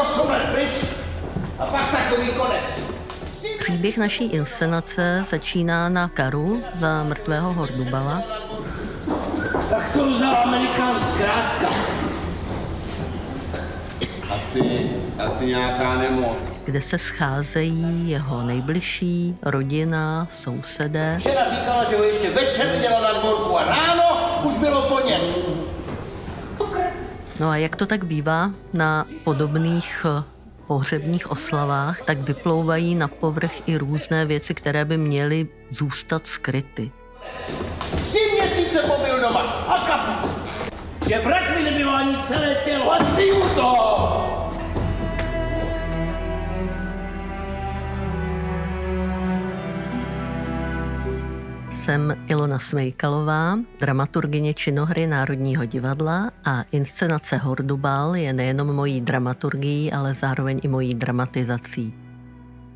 Osm let pryč a pak takový konec. Příběh naší inscenace začíná na Karu za mrtvého Hordubala. Tak to vzal Amerikán zkrátka. Asi, asi nějaká nemoc. kde se scházejí jeho nejbližší, rodina, sousedé. Žena říkala, že ho ještě večer viděla na dvorku a ráno už bylo po něm. No a jak to tak bývá na podobných eh, pohřebních oslavách, tak vyplouvají na povrch i různé věci, které by měly zůstat skryty. Tři měsíce pobyl doma a kaput. Že v rakvi nebylo ani celé tělo. A si Jsem Ilona Smejkalová, dramaturgyně činohry Národního divadla a inscenace Hordubal je nejenom mojí dramaturgií, ale zároveň i mojí dramatizací.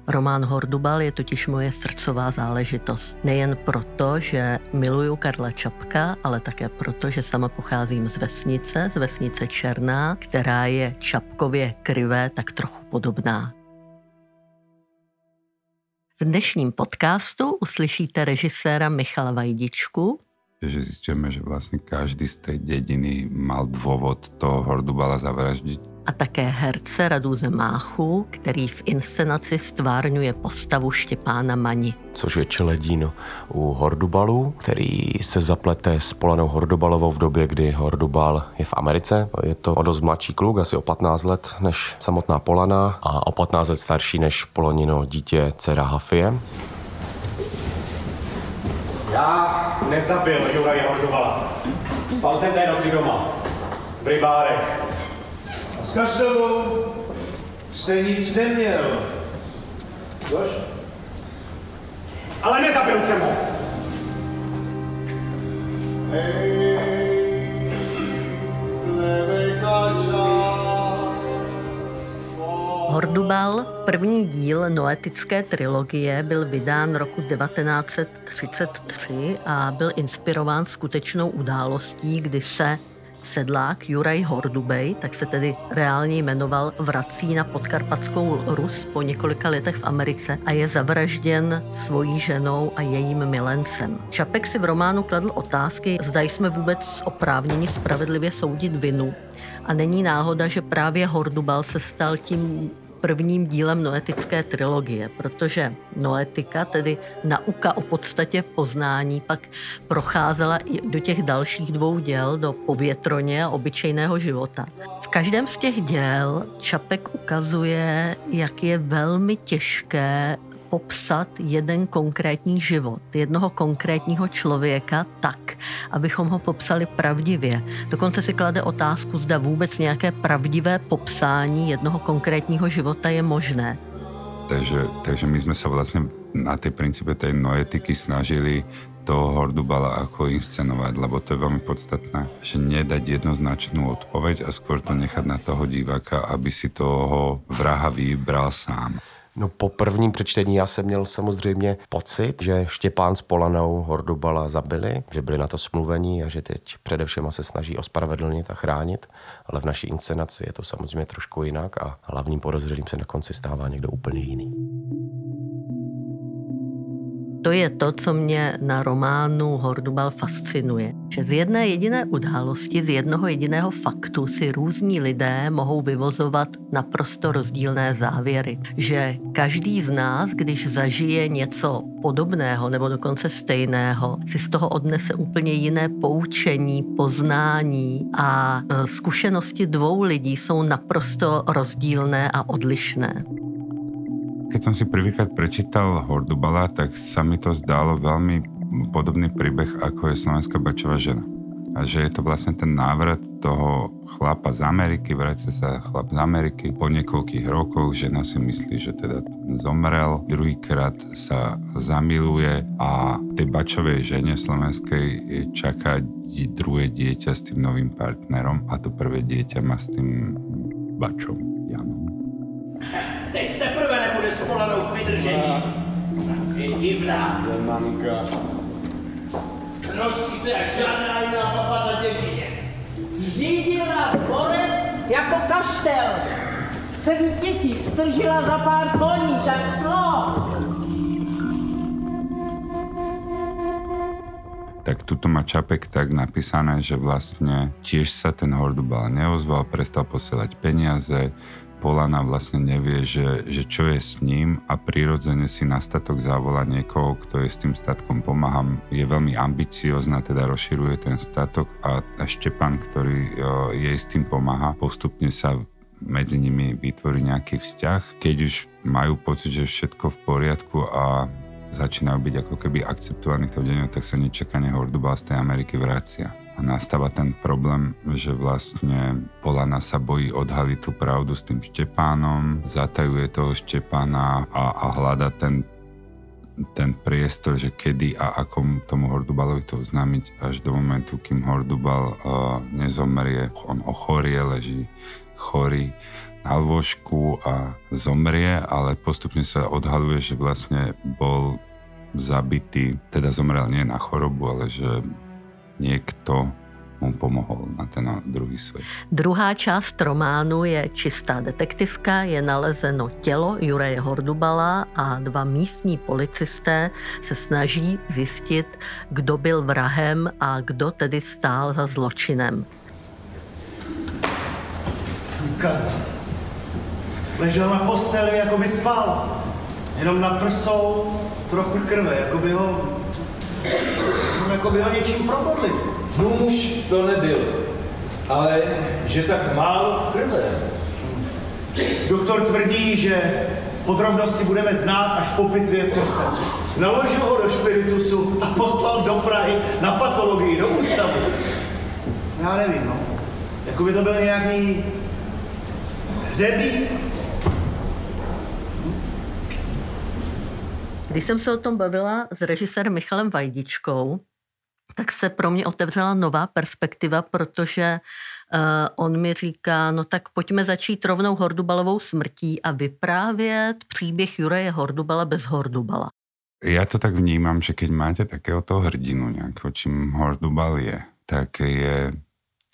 Román Hordubal je totiž moje srdcová záležitost. Nejen proto, že miluju Karla Čapka, ale také proto, že sama pocházím z vesnice, z vesnice Černá, která je Čapkově krivé tak trochu podobná. V dnešním podcastu uslyšíte režiséra Michala Vajdičku, že zistíme, že vlastně každý z té dědiny mal důvod toho Hordubala zavraždit. a také herce Radúze Máchu, který v inscenaci stvárňuje postavu Štěpána Mani. což je čeledín u Hordubalu, který se zaplete s Polanou Hordubalovou v době, kdy Hordubal je v Americe. Je to o dost mladší kluk, asi o 15 let než samotná Polana a o 15 let starší než Polonino dítě dcera Hafie. Já nezabil Juraje Hordubala. Spal jsem té noci doma. V rybárech. A s Kaštovou jste nic neměl. Což? Ale nezabil jsem ho. Hordubal, první díl noetické trilogie, byl vydán roku 1933 a byl inspirován skutečnou událostí, kdy se sedlák Juraj Hordubej, tak se tedy reálně jmenoval, vrací na podkarpatskou Rus po několika letech v Americe a je zavražděn svojí ženou a jejím milencem. Čapek si v románu kladl otázky, zda jsme vůbec oprávněni spravedlivě soudit vinu a není náhoda, že právě Hordubal se stal tím prvním dílem noetické trilogie, protože noetika, tedy nauka o podstatě poznání, pak procházela i do těch dalších dvou děl, do povětroně a obyčejného života. V každém z těch děl Čapek ukazuje, jak je velmi těžké popsat jeden konkrétní život, jednoho konkrétního člověka tak, abychom ho popsali pravdivě. Dokonce si klade otázku, zda vůbec nějaké pravdivé popsání jednoho konkrétního života je možné. Takže, takže my jsme se vlastně na té principe té noetiky snažili toho Hordubala ako inscenovať, lebo to je veľmi podstatné, že nedať jednoznačnú odpoveď a skôr to nechať na toho diváka, aby si toho vraha vybral sám. No po prvním přečtení já jsem měl samozřejmě pocit, že Štěpán s Polanou Hordubala zabili, že byli na to smluvení a že teď především se snaží ospravedlnit a chránit, ale v naší inscenaci je to samozřejmě trošku jinak a hlavním podezřelým se na konci stává někdo úplně jiný. To je to, co mě na románu Hordubal fascinuje. Že z jedné jediné události, z jednoho jediného faktu si různí lidé mohou vyvozovat naprosto rozdílné závěry. Že každý z nás, když zažije něco podobného nebo dokonce stejného, si z toho odnese úplně jiné poučení, poznání a e, zkušenosti dvou lidí jsou naprosto rozdílné a odlišné. Keď som si prvýkrát prečítal Hordubala, tak sa mi to zdálo veľmi podobný príbeh, ako je Slovenská bačová žena. A že je to vlastne ten návrat toho chlapa z Ameriky, vracia sa chlap z Ameriky. Po niekoľkých rokoch žena si myslí, že teda zomrel, druhýkrát sa zamiluje a tej bačovej žene slovenskej čaká druhé dieťa s tým novým partnerom a to prvé dieťa má s tým bačom Janom. Teď teprve nebude s Polanou k vydržení. Je divná. Maminka. Nosí se jak žádná jiná baba na dědině. Zřídila dvorec jako kaštel. Sedm tisíc stržila za pár koní, tak co? tak tuto má Čapek tak napísané, že vlastne tiež sa ten Hordubal neozval, prestal posielať peniaze, Polana vlastne nevie, že, že čo je s ním a prirodzene si na statok zavolá niekoho, kto je s tým statkom pomáha. Je veľmi ambiciozná, teda rozširuje ten statok a, a Štepan, ktorý o, jej s tým pomáha, postupne sa medzi nimi vytvorí nejaký vzťah. Keď už majú pocit, že všetko v poriadku a začínajú byť ako keby akceptovaní tou deňou, tak sa nečakane Hordubal z tej Ameriky vracia nastáva ten problém, že vlastne Polana sa bojí odhaliť tú pravdu s tým Štepánom, zatajuje toho Štepána a, a hľada ten, ten priestor, že kedy a ako tomu Hordubalovi to oznámiť až do momentu, kým Hordubal uh, nezomrie. On ochorie, leží chorý na lôžku a zomrie, ale postupne sa odhaluje, že vlastne bol zabitý, teda zomrel nie na chorobu, ale že někdo mu pomohl na ten druhý svět. Druhá část románu je čistá detektivka, je nalezeno tělo Jureje Hordubala a dva místní policisté se snaží zjistit, kdo byl vrahem a kdo tedy stál za zločinem. Důkaz. Ležel na posteli, jako by spal. Jenom na prsou trochu krve, jako by ho jako by ho něčím probodli. Nůž to nebyl, ale že tak málo v krve. Doktor tvrdí, že podrobnosti budeme znát až po pitvě srdce. Naložil ho do špiritusu a poslal do Prahy na patologii, do ústavu. Já nevím, no. Jako by to byl nějaký hřebí, Když jsem se o tom bavila s režisérem Michalem Vajdičkou, tak se pro mě otevřela nová perspektiva, protože uh, on mi říká, no tak pojďme začít rovnou Hordubalovou smrtí a vyprávět příběh Jureje Hordubala bez Hordubala. Já to tak vnímám, že keď máte takého toho hrdinu nějakého, čím Hordubal je, tak je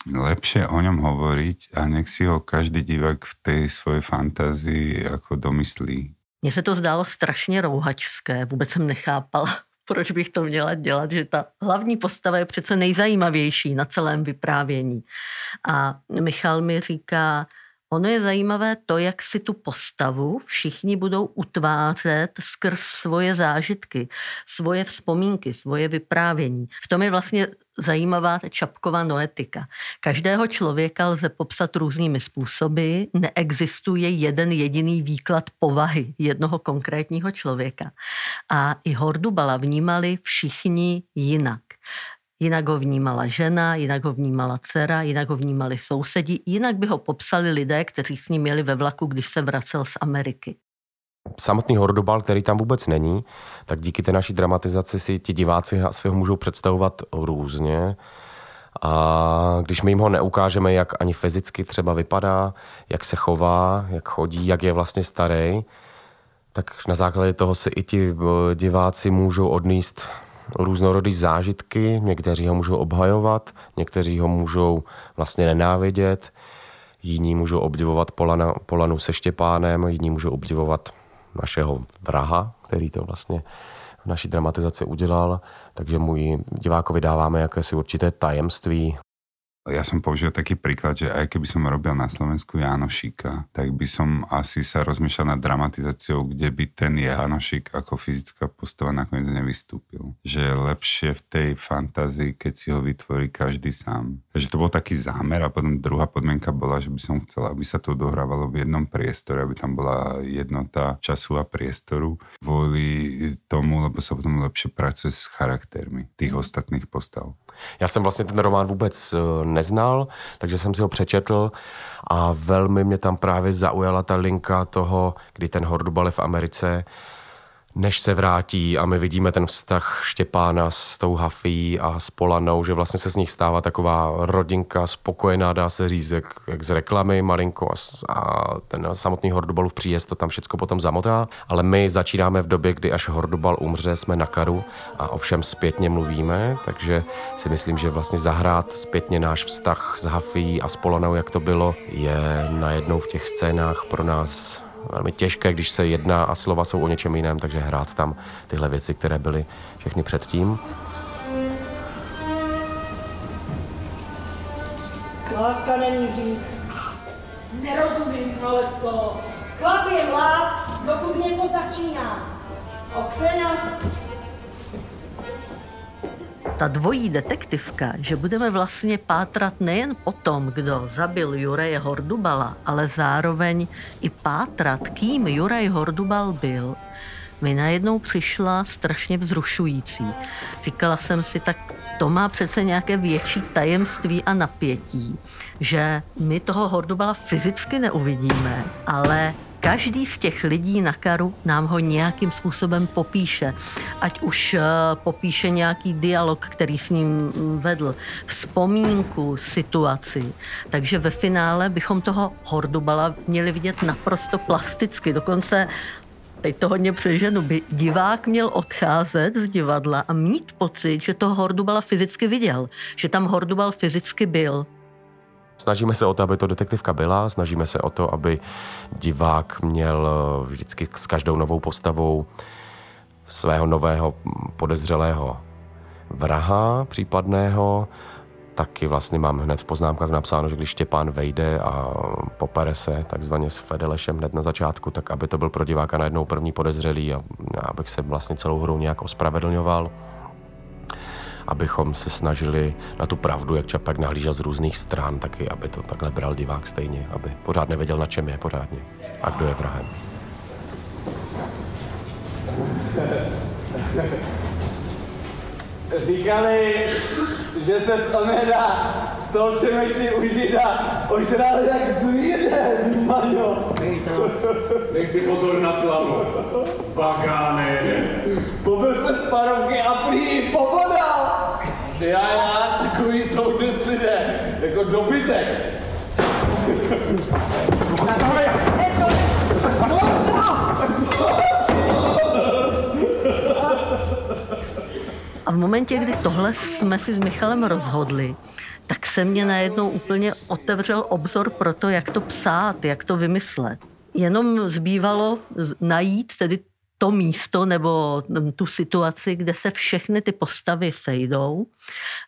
lepšie o ňom hovoriť a nech si ho každý divák v tej svojej fantázii ako domyslí. Mně se to zdálo strašně rouhačské, vůbec jsem nechápala, proč bych to měla dělat, že ta hlavní postava je přece nejzajímavější na celém vyprávění. A Michal mi říká, Ono je zajímavé to, jak si tu postavu všichni budou utvářet skrz svoje zážitky, svoje vzpomínky, svoje vyprávění. V tom je vlastně zajímavá ta čapková noetika. Každého člověka lze popsat různými způsoby, neexistuje jeden jediný výklad povahy jednoho konkrétního člověka. A i Hordubala vnímali všichni jinak. Jinak ho vnímala žena, jinak ho vnímala dcera, jinak ho vnímali sousedi, jinak by ho popsali lidé, kteří s ním měli ve vlaku, když se vracel z Ameriky. Samotný hordobal, který tam vůbec není, tak díky té naší dramatizaci si ti diváci si ho můžou představovat různě. A když my jim ho neukážeme, jak ani fyzicky třeba vypadá, jak se chová, jak chodí, jak je vlastně starý, tak na základě toho si i ti eh, diváci můžou odníst různorodý zážitky, někteří ho můžou obhajovat, někteří ho můžou vlastně nenávidět, jiní můžou obdivovat Polana, Polanu se Štěpánem, jiní můžou obdivovat našeho vraha, který to vlastně v naší dramatizaci udělal, takže můj divákovi dáváme jakési určité tajemství, Ja som použil taký príklad, že aj keby som robil na Slovensku Janošíka, tak by som asi sa rozmýšľal nad dramatizáciou, kde by ten Janošík ako fyzická postava nakoniec nevystúpil. Že je lepšie v tej fantázii, keď si ho vytvorí každý sám. Takže to bol taký zámer a potom druhá podmienka bola, že by som chcel, aby sa to dohrávalo v jednom priestore, aby tam bola jednota času a priestoru kvôli tomu, lebo sa potom lepšie pracuje s charaktermi tých ostatných postav. Já jsem vlastně ten román vůbec eh, neznal, takže jsem si ho přečetl a velmi mě tam právě zaujala ta linka toho, kdy ten Hordubal je v Americe, než se vrátí a my vidíme ten vztah Štěpána s tou Hafí a s Polanou, že vlastně se z nich stává taková rodinka spokojená, dá se říct, jak, jak z reklamy malinko a, a ten samotný Hordubalův příjezd to tam všechno potom zamotá, ale my začínáme v době, kdy až Hordubal umře, jsme na karu a ovšem zpětně mluvíme, takže si myslím, že vlastně zahrát zpětně náš vztah s Hafí a s Polanou, jak to bylo, je najednou v těch scénách pro nás velmi těžké, když se jedná a slova jsou o něčem jiném, takže hrát tam tyhle věci, které byly všechny předtím. Láska není hřích. Nerozumím. Ale co? Chlap je mlád, dokud něco začíná. Okřena, ta dvojí detektivka, že budeme vlastně pátrat nejen po tom, kdo zabil Juraje Hordubala, ale zároveň i pátrat, kým Juraj Hordubal byl, mi najednou přišla strašně vzrušující. Říkala jsem si, tak to má přece nějaké větší tajemství a napětí, že my toho Hordubala fyzicky neuvidíme, ale každý z těch lidí na karu nám ho nějakým způsobem popíše. Ať už eh, popíše nějaký dialog, který s ním vedl, vzpomínku, situaci. Takže ve finále bychom toho Hordubala měli vidět naprosto plasticky. Dokonce teď to hodně přeženu, by divák měl odcházet z divadla a mít pocit, že to Hordubala fyzicky viděl, že tam Hordubal fyzicky byl. Snažíme se o to, aby to detektivka byla, snažíme se o to, aby divák měl eh, vždycky s každou novou postavou svého nového podezřelého vraha případného. Taky vlastně mám hned v poznámkách napsáno, že když Štěpán vejde a popere se takzvaně s Fedelešem hned na začátku, tak aby to byl pro diváka najednou první podezřelý a abych se vlastně celou hru nějak ospravedlňoval abychom se snažili na tu pravdu, jak Čapak nahlížel z různých stran, taky aby to takhle bral divák stejně, aby pořád nevěděl, na čem je pořádně a kdo je vrahem. Říkali, že se z Oneda v Tolčemeši u Žida ožral jak zvíře, Maňo. Dej si pozor na tlamu. Bagáne Pobyl se z parovky a prý i pobodal. Já, já, takový jsou dnes lidé, jako dobytek. A v momentě, kdy tohle jsme si s Michalem rozhodli, tak se mě najednou úplně otevřel obzor pro to, jak to psát, jak to vymyslet. Jenom zbývalo najít tedy to místo nebo tu situaci, kde se všechny ty postavy sejdou,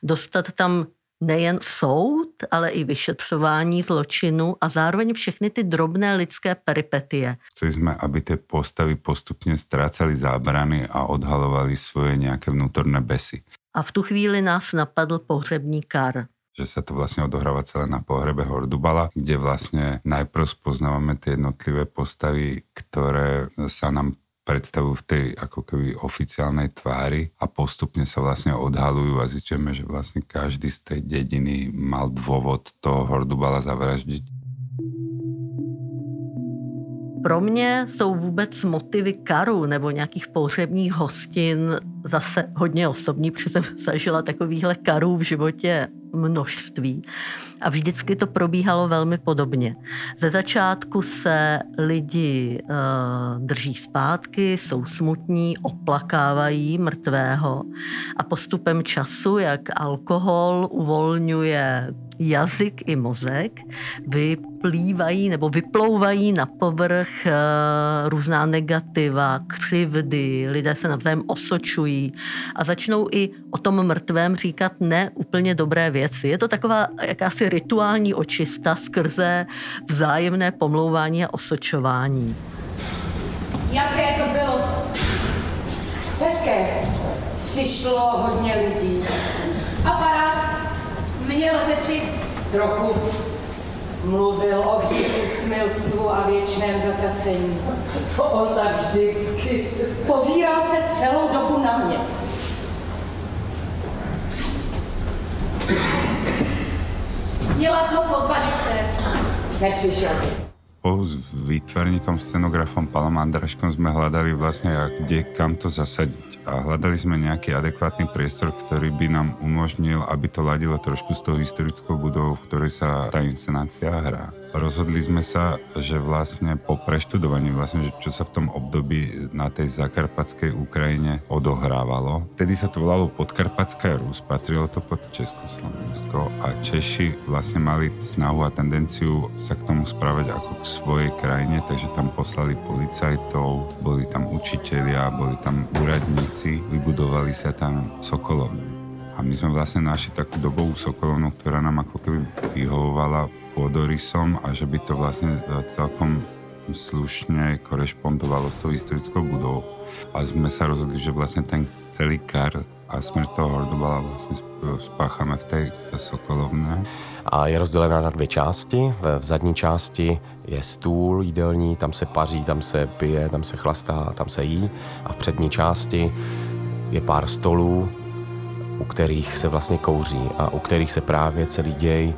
dostat tam nejen soud, ale i vyšetřování zločinu a zároveň všechny ty drobné lidské peripetie. Chceli jsme, aby ty postavy postupně ztráceli zábrany a odhalovali svoje nějaké vnútorné besy. A v tu chvíli nás napadl pohřební kar že sa to vlastne odohráva celé na pohrebe Hordubala, kde vlastne najprv spoznávame tie jednotlivé postavy, ktoré sa nám predstavujú v tej ako keby oficiálnej tvári a postupne sa vlastne odhalujú a zistíme, že vlastne každý z tej dediny mal dôvod toho Hordubala zavraždiť. Pro mě jsou vůbec motivy karu nebo nějakých pohřebních hostin zase hodně osobní, protože jsem zažila takovýchhle karů v životě množství. A vždycky to probíhalo velmi podobně. Ze začátku se lidi uh, drží zpátky, jsou smutní, oplakávají mrtvého a postupem času, jak alkohol uvolňuje jazyk i mozek, vyplývají nebo vyplouvají na povrch uh, různá negativa, křivdy, lidé se navzájem osočují a začnou i o tom mrtvém říkat ne úplně dobré věci. Je to taková jakási rituální očista skrze vzájemné pomlouvání a osočování. Jaké to bylo? Hezké. Přišlo hodně lidí. A farář měl řeči? Trochu. Mluvil o hříchu, smilstvu a věčném zatracení. To on tak vždycky. Pozíral se celou dobu na mě. Měla jsi ho pozvat, že se. Nepřišel. s výtvarníkom, scenografom Palom Andraškom sme hľadali vlastne, kde, kam to zasadiť. A hľadali sme nejaký adekvátny priestor, ktorý by nám umožnil, aby to ladilo trošku s tou historickou budovou, v ktorej sa tá inscenácia hrá rozhodli sme sa, že vlastne po preštudovaní, vlastne, že čo sa v tom období na tej zakarpatskej Ukrajine odohrávalo. Vtedy sa to volalo Podkarpatská Rus, patrilo to pod Československo a Češi vlastne mali snahu a tendenciu sa k tomu správať ako k svojej krajine, takže tam poslali policajtov, boli tam učitelia, boli tam úradníci, vybudovali sa tam Sokolovny. A my sme vlastne našli takú dobovú Sokolovnu, ktorá nám ako keby vyhovovala pôdorysom a že by to vlastne e, celkom slušne korešpondovalo s tou historickou budovou. A sme sa rozhodli, že vlastne ten celý kar a smrť toho Hordobala vlastně spácháme v té Sokolovné. A je rozdělená na dvě části. V zadní části je stůl jídelní, tam se paří, tam se pije, tam se chlastá, tam se jí. A v přední části je pár stolů, u kterých se vlastně kouří a u kterých se právě celý děj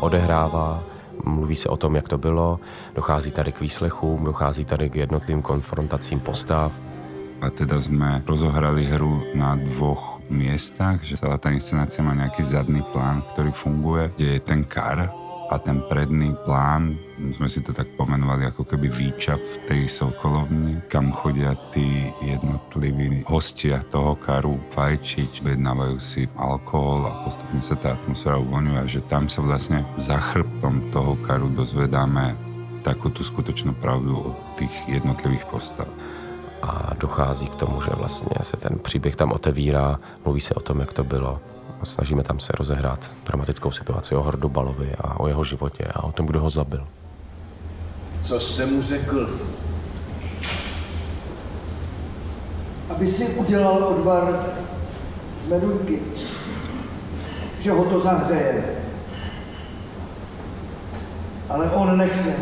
odehrává, mluví se o tom, jak to bylo, dochází tady k výslechům, dochází tady k jednotlivým konfrontacím postav. A teda jsme rozohrali hru na dvoch miestach, že celá ta inscenácia má nejaký zadný plán, ktorý funguje, kde je ten kar a ten predný plán, sme si to tak pomenovali ako keby výčap v tej Sokolovni, kam chodia tí jednotliví hostia toho karu fajčiť, vednávajú si alkohol a postupne sa tá atmosféra uvoľňuje a že tam sa vlastne za chrbtom toho karu dozvedáme takú tú skutočnú pravdu od tých jednotlivých postav a dochází k tomu, že vlastně se ten příběh tam otevírá, mluví se o tom, jak to bylo, snažíme tam se rozehrát dramatickou situaci o Hordubalovi a o jeho životě a o tom, kdo ho zabil. Co jste mu řekl? Aby si udělal odvar z medunky. Že ho to zahřeje. Ale on nechtěl.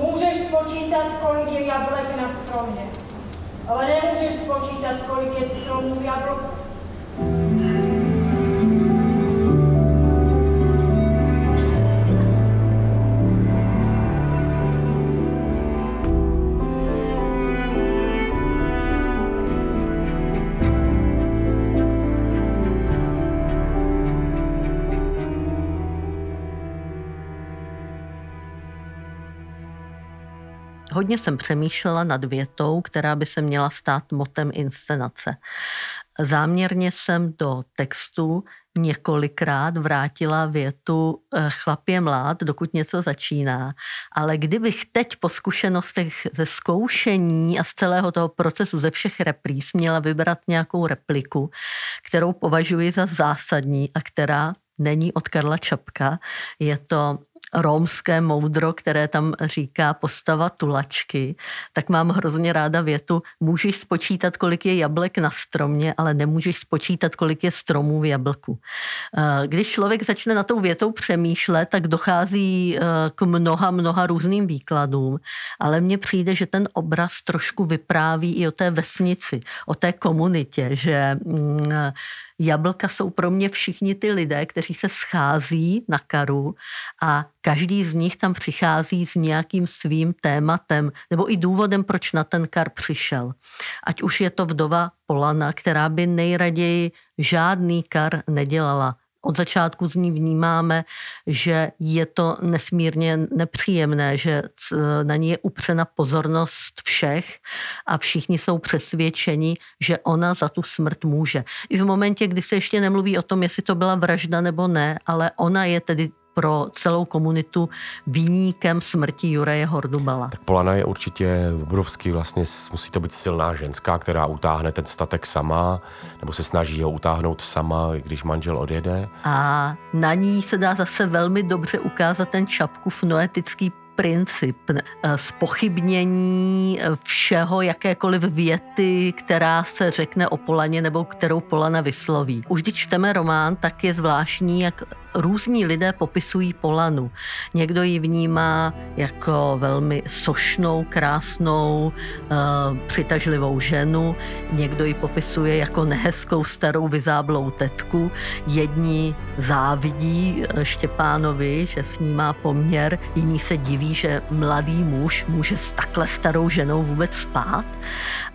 Můžeš spočítat, kolik je jablek na stromě, ale nemůžeš spočítat, kolik je stromů v Hodně jsem přemýšlela nad větou, která by se měla stát motem inscenace. Záměrně jsem do textu několikrát vrátila větu eh, chlap je mlád, dokud něco začíná. Ale kdybych teď po zkušenostech ze zkoušení a z celého toho procesu ze všech repríz měla vybrat nějakou repliku, kterou považuji za zásadní a která není od Karla Čapka, je to rómské moudro, které tam říká postava tulačky, tak mám hrozně ráda větu, můžeš spočítat, kolik je jablek na stromě, ale nemůžeš spočítat, kolik je stromů v jablku. Eh, když člověk začne na tou větou přemýšlet, tak dochází eh, k mnoha, mnoha různým výkladům, ale mně přijde, že ten obraz trošku vypráví i o té vesnici, o té komunitě, že mm, Jablka jsou pro mě všichni ty lidé, kteří se schází na karu a každý z nich tam přichází s nějakým svým tématem nebo i důvodem, proč na ten kar přišel. Ať už je to vdova Polana, která by nejraději žádný kar nedělala od začátku z ní vnímáme, že je to nesmírně nepříjemné, že na ní je upřena pozornost všech a všichni jsou přesvědčeni, že ona za tu smrt může. I v momentě, kdy se ještě nemluví o tom, jestli to byla vražda nebo ne, ale ona je tedy pro celou komunitu výníkem smrti Juraje Hordubala. Tak Polana je určitě obrovský, vlastně musí to být silná ženská, která utáhne ten statek sama, nebo se snaží ho utáhnout sama, když manžel odjede. A na ní se dá zase velmi dobře ukázat ten Čapkův noetický princip spochybnění eh, všeho, jakékoliv věty, která se řekne o Polaně nebo kterou Polana vysloví. Už když čteme román, tak je zvláštní, jak různí lidé popisují Polanu. Někdo ji vnímá jako velmi sošnou, krásnou, eh, přitažlivou ženu, někdo ji popisuje jako nehezkou starou vyzáblou tetku, jedni závidí eh, Štěpánovi, že s ní má poměr, jiní se diví neví, že mladý muž může s takhle starou ženou vůbec spát.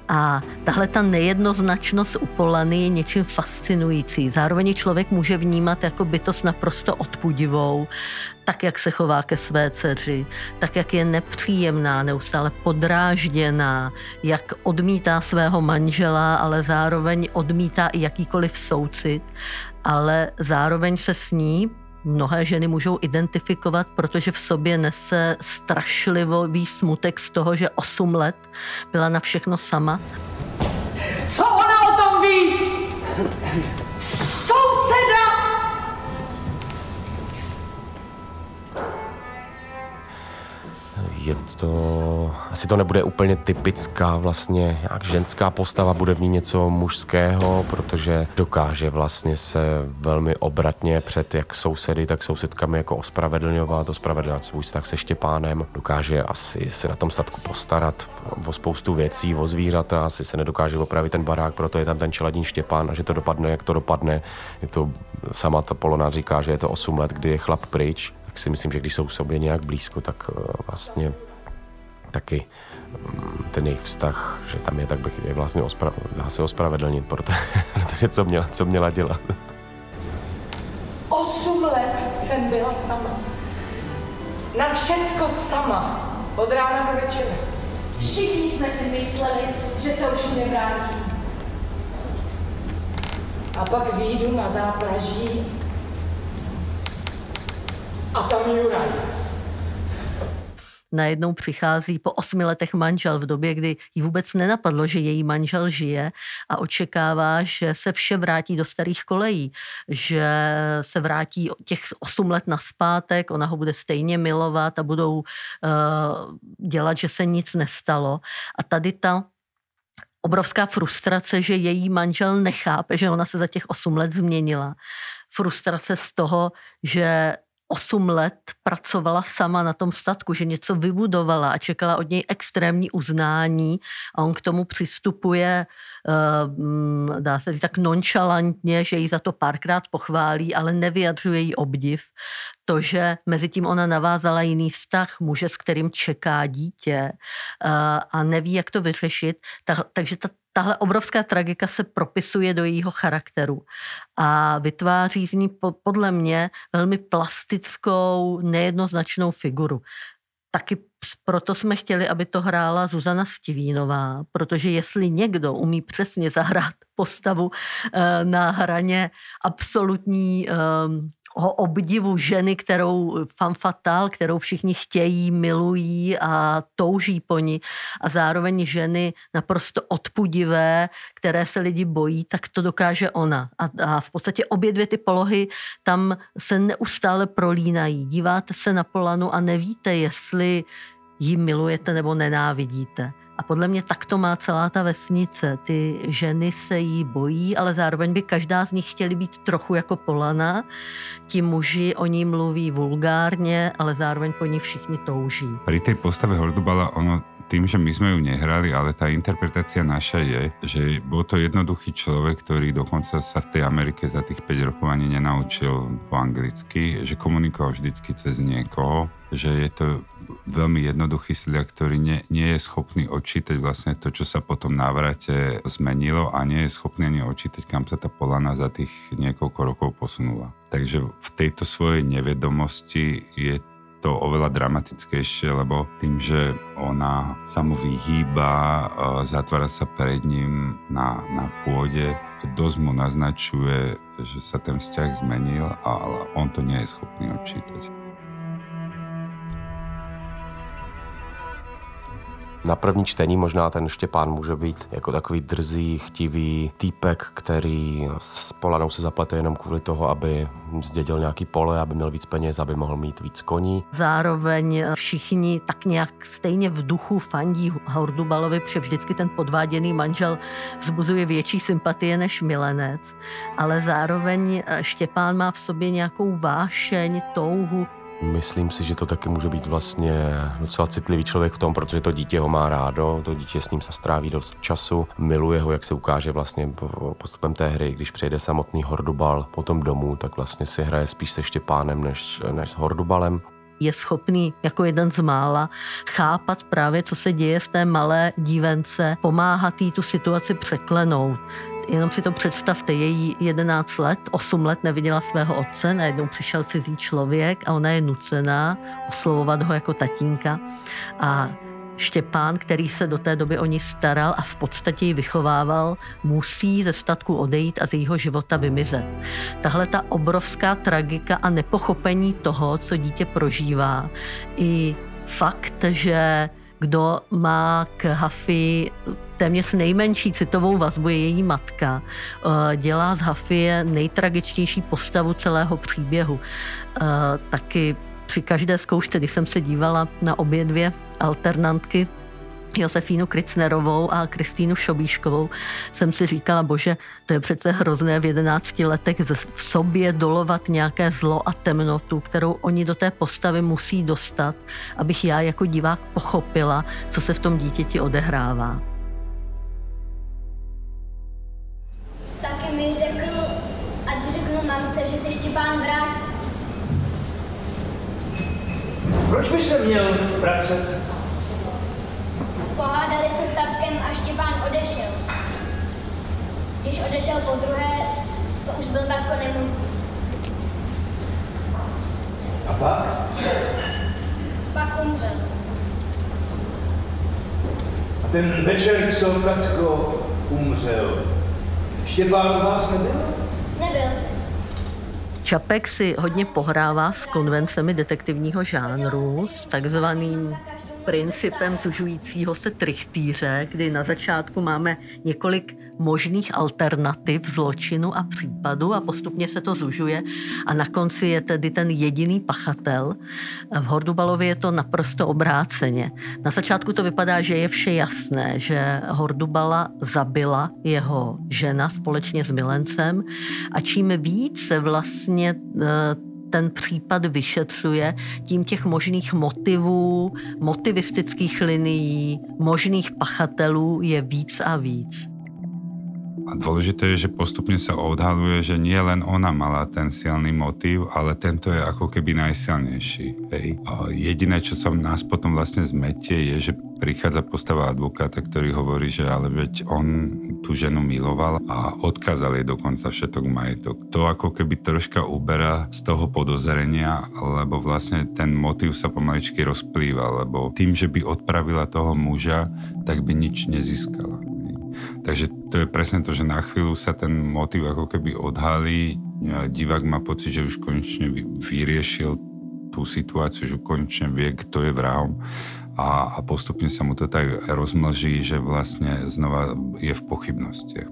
A tahle ta nejednoznačnost u Polany je něčím fascinující. Zároveň člověk může vnímat jako bytost naprosto odpudivou, tak, jak se chová ke své dceři, tak, jak je nepříjemná, neustále podrážděná, jak odmítá svého manžela, ale zároveň odmítá i jakýkoliv soucit, ale zároveň se s ní mnohé ženy můžou identifikovat, protože v sobě nese strašlivý smutek z toho, že 8 let byla na všechno sama. Co ona o tom ví? Souseda! Je to, asi to nebude úplně typická vlastně, jak ženská postava, bude v ní něco mužského, protože dokáže vlastně se velmi obratně před jak sousedy, tak sousedkami jako ospravedlňovat, ospravedlňovat svůj vztah se Štěpánem, dokáže asi se na tom statku postarat o spoustu věcí, o zvířata, asi se nedokáže opravit ten barák, proto je tam ten čeladín Štěpán a že to dopadne, jak to dopadne. Je to, sama ta Polona říká, že je to 8 let, kdy je chlap pryč, si myslím, že když jsou sobě nějak blízko, tak eh, vlastně taky mm, ten jejich vztah, že tam je, tak bych je vlastně ospra- dá se ospravedlnit, protože co, měla, co měla dělat. Osm let jsem byla sama. Na všecko sama. Od rána do večera. Všichni jsme si mysleli, že se už nevrátí. A pak výjdu na zápraží a tam Juraj. najednou přichází po osmi letech manžel v době, kdy jí vůbec nenapadlo, že její manžel žije a očekává, že se vše vrátí do starých kolejí, že se vrátí těch osm let naspátek, ona ho bude stejně milovat a budou uh, dělat, že se nic nestalo. A tady ta obrovská frustrace, že její manžel nechápe, že ona se za těch osm let změnila. Frustrace z toho, že 8 let pracovala sama na tom statku, že něco vybudovala a čekala od něj extrémní uznání a on k tomu přistupuje, eh, dá se říct tak nonchalantně, že ji za to párkrát pochválí, ale nevyjadřuje jí obdiv. To, že mezi tím ona navázala jiný vztah, muže, s kterým čeká dítě eh, a neví, jak to vyřešit, tak, takže ta tahle obrovská tragika se propisuje do jejího charakteru a vytváří z ní podle mě velmi plastickou, nejednoznačnou figuru. Taky proto jsme chtěli, aby to hrála Zuzana Stivínová, protože jestli někdo umí přesně zahrát postavu eh, na hraně absolutní ehm, obdivu ženy, kterou fan fatal, kterou všichni chtějí, milují a touží po ní a zároveň ženy naprosto odpudivé, které se lidi bojí, tak to dokáže ona. A, a v podstatě obě dvě ty polohy tam se neustále prolínají. Díváte se na Polanu a nevíte, jestli ji milujete nebo nenávidíte. A podle mě tak to má celá ta vesnice. Ty ženy se jí bojí, ale zároveň by každá z nich chtěli být trochu jako Polana. Ti muži o ní mluví vulgárně, ale zároveň po ní všichni touží. Pri tej postave Hordubala ono tým, že my sme ju nehrali, ale tá interpretácia naša je, že bol to jednoduchý človek, ktorý dokonca sa v tej Amerike za tých 5 rokov ani nenaučil po anglicky, že komunikoval vždycky cez niekoho, že je to veľmi jednoduchý sliak, ktorý nie, nie je schopný odčítať vlastne to, čo sa potom návrate zmenilo a nie je schopný ani odčítať, kam sa tá polana za tých niekoľko rokov posunula. Takže v tejto svojej nevedomosti je to oveľa dramatickejšie, lebo tým, že ona sa mu vyhýba, e, zatvára sa pred ním na, na pôde, dosť mu naznačuje, že sa ten vzťah zmenil, ale on to nie je schopný odčítať. Na první čtení možná ten Štěpán může být jako takový drzý, chtivý týpek, který s Polanou se zaplete jenom kvůli toho, aby zdědil nějaký pole, aby měl víc peněz, aby mohl mít víc koní. Zároveň všichni tak nějak stejně v duchu fandí Hordubalovi, protože vždycky ten podváděný manžel vzbuzuje větší sympatie než milenec, ale zároveň Štěpán má v sobě nějakou vášeň, touhu Myslím si, že to taky může být vlastně docela citlivý člověk v tom, protože to dítě ho má rádo, to dítě s ním se stráví dost času, miluje ho, jak se ukáže vlastně postupem té hry, když přijde samotný Hordubal potom domů, tak vlastně si hraje spíš se Štěpánem než, než s Hordubalem. je schopný jako jeden z mála chápat právě, co se děje v té malé dívence, pomáhat jí tu situaci překlenout. Jenom si to představte, její 11 let, 8 let neviděla svého otce, najednou přišel cizí člověk a ona je nucená oslovovat ho jako tatínka. A Štěpán, který se do té doby o ní staral a v podstatě ji vychovával, musí ze statku odejít a z jejího života vymizet. Tahle ta obrovská tragika a nepochopení toho, co dítě prožívá, i fakt, že kdo má k Hafi téměř nejmenší citovou vazbu je její matka. Eh, dělá z Hafie nejtragičtější postavu celého příběhu. Eh, taky při každé zkoušce, když jsem se dívala na obě dvě alternantky, Josefínu Kricnerovou a Kristýnu Šobíškovou, jsem si říkala, bože, to je přece hrozné v 11 letech v sobě dolovat nějaké zlo a temnotu, kterou oni do té postavy musí dostat, abych já jako divák pochopila, co se v tom dítěti odehrává. Taky mi řekl, ať řeknu mamce, že se Štěpán vrátí. Proč by se měl vracet? Pohádali se s tatkem a Štěpán odešel. Když odešel po druhé, to už byl tatko nemocný. A pak? Pak umřel. A ten večer, co tatko umřel, Štěpán u vás nebyl? Nebyl. Čapek si hodně pohrává s konvencemi detektivního žánru, s takzvaným principem zužujícího se trichtýře, kdy na začátku máme několik možných alternativ zločinu a případu a postupně se to zužuje a na konci je tedy ten jediný pachatel. V Hordubalově je to naprosto obráceně. Na začátku to vypadá, že je vše jasné, že Hordubala zabila jeho žena společně s milencem a čím více vlastně eh, ten případ vyšetřuje, tím těch možných motivů, motivistických linií, možných pachatelů je víc a víc. A dôležité je, že postupne sa odhaluje, že nie len ona mala ten silný motív, ale tento je ako keby najsilnejší. Hej. A jediné, čo sa nás potom vlastne zmetie, je, že prichádza postava advokáta, ktorý hovorí, že ale veď on tú ženu miloval a odkázal jej dokonca všetok majetok. To ako keby troška uberá z toho podozrenia, lebo vlastne ten motív sa pomaličky rozplýva, lebo tým, že by odpravila toho muža, tak by nič nezískala. Takže to je presne to, že na chvíľu sa ten motiv ako keby odhalí, divák má pocit, že už konečne vyriešil tú situáciu, že konečne vie, kto je vrahom a, a postupne sa mu to tak rozmlží, že vlastne znova je v pochybnostiach.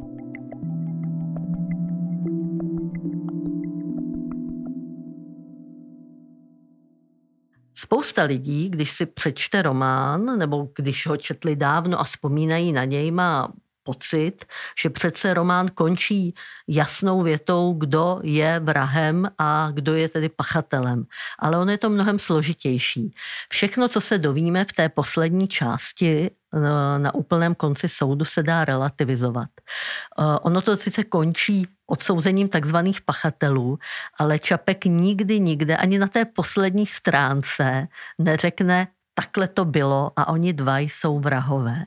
Spousta lidí, když si přečte román, nebo když ho četli dávno a vzpomínají na něj, má pocit, že přece román končí jasnou větou, kdo je vrahem a kdo je tedy pachatelem. Ale ono je to mnohem složitější. Všechno, co se dovíme v té poslední části, eh, na úplném konci soudu se dá relativizovat. Eh, ono to sice končí odsouzením takzvaných pachatelů, ale Čapek nikdy, nikde, ani na té poslední stránce neřekne, takhle to bylo a oni dva jsou vrahové.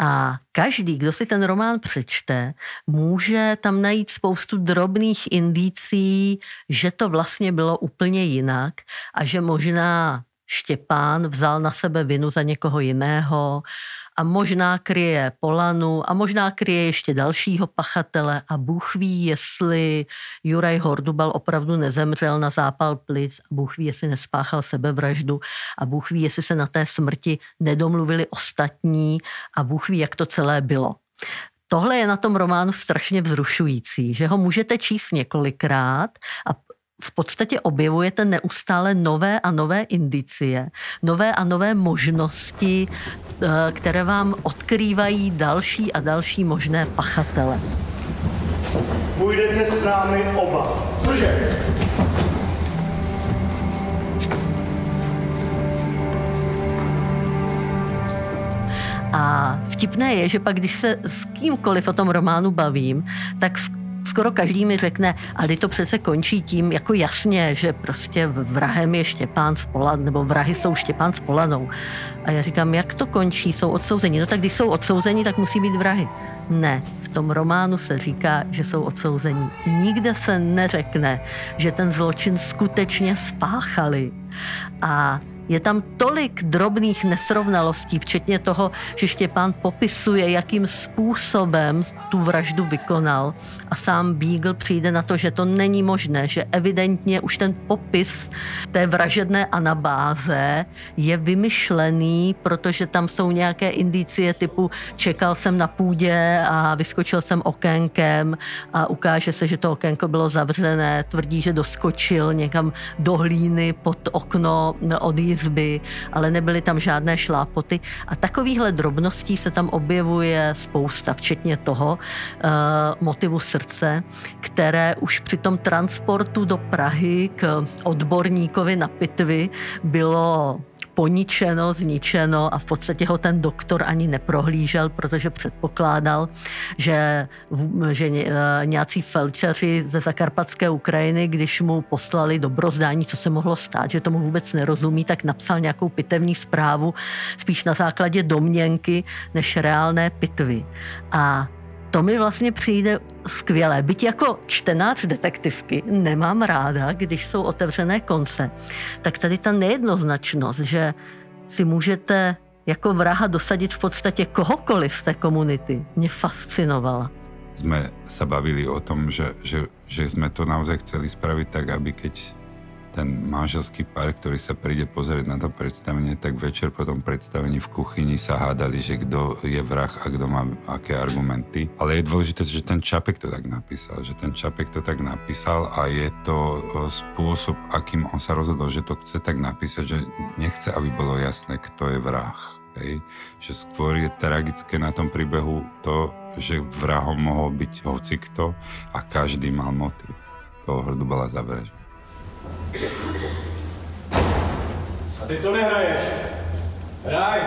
A každý, kdo si ten román přečte, může tam najít spoustu drobných indicí, že to vlastně bylo úplně jinak a že možná Štěpán vzal na sebe vinu za někoho jiného a možná kryje Polanu a možná kryje ještě dalšího pachatele a Bůh ví, jestli Juraj Hordubal opravdu nezemřel na zápal plic a Bůh ví, jestli nespáchal sebevraždu a Bůh ví, jestli se na té smrti nedomluvili ostatní a Bůh ví, jak to celé bylo. Tohle je na tom románu strašně vzrušující, že ho můžete číst několikrát a v podstatě objevujete neustále nové a nové indicie, nové a nové možnosti, eh, které vám odkrývají další a další možné pachatele. Půjdete s námi oba. Cože? A vtipné je, že pak, když se s kýmkoliv o tom románu bavím, tak skoro každý mi řekne, ale to přece končí tím, jako jasně, že prostě vrahem je Štěpán Spolan, nebo vrahy jsou Štěpán Spolanou. A já říkám, jak to končí, jsou odsouzení. No tak když jsou odsouzení, tak musí být vrahy. Ne, v tom románu se říká, že jsou odsouzení. Nikde se neřekne, že ten zločin skutečně spáchali. A je tam tolik drobných nesrovnalostí, včetně toho, že Štěpán popisuje, jakým způsobem tu vraždu vykonal a sám Beagle přijde na to, že to není možné, že evidentně už ten popis té vražedné anabáze je vymyšlený, protože tam jsou nějaké indicie typu čekal jsem na půdě a vyskočil jsem okénkem a ukáže se, že to okénko bylo zavřené, tvrdí, že doskočil někam do hlíny pod okno od izby, ale nebyly tam žádné šlápoty. A takovýchhle drobností se tam objevuje spousta, včetně toho uh, motivu srdce, které už při tom transportu do Prahy k odborníkovi na pitvy bylo poničeno, zničeno a v podstatě ho ten doktor ani neprohlížel, protože předpokládal, že, že eh, nějací felčeři ze zakarpatské Ukrajiny, když mu poslali dobrozdání, co se mohlo stát, že tomu vůbec nerozumí, tak napsal nějakou pitevní zprávu spíš na základě domněnky než reálné pitvy. A to mi vlastně přijde skvělé. Byť jako čtenář detektivky nemám ráda, když jsou otevřené konce, tak tady ta nejednoznačnost, že si můžete jako vraha dosadit v podstatě kohokoliv z té komunity, mě fascinovala. Jsme se bavili o tom, že, že, že jsme to naozaj chceli spraviť tak, aby keď ten manželský pár, ktorý sa príde pozrieť na to predstavenie, tak večer po tom predstavení v kuchyni sa hádali, že kto je vrah a kto má aké argumenty. Ale je dôležité, že ten Čapek to tak napísal, že ten Čapek to tak napísal a je to spôsob, akým on sa rozhodol, že to chce tak napísať, že nechce, aby bolo jasné, kto je vrah. Hej? Že skôr je tragické na tom príbehu to, že vrahom mohol byť hocikto a každý mal motiv toho hrdubala zavraždiť. A ty co nehraješ? Hraj!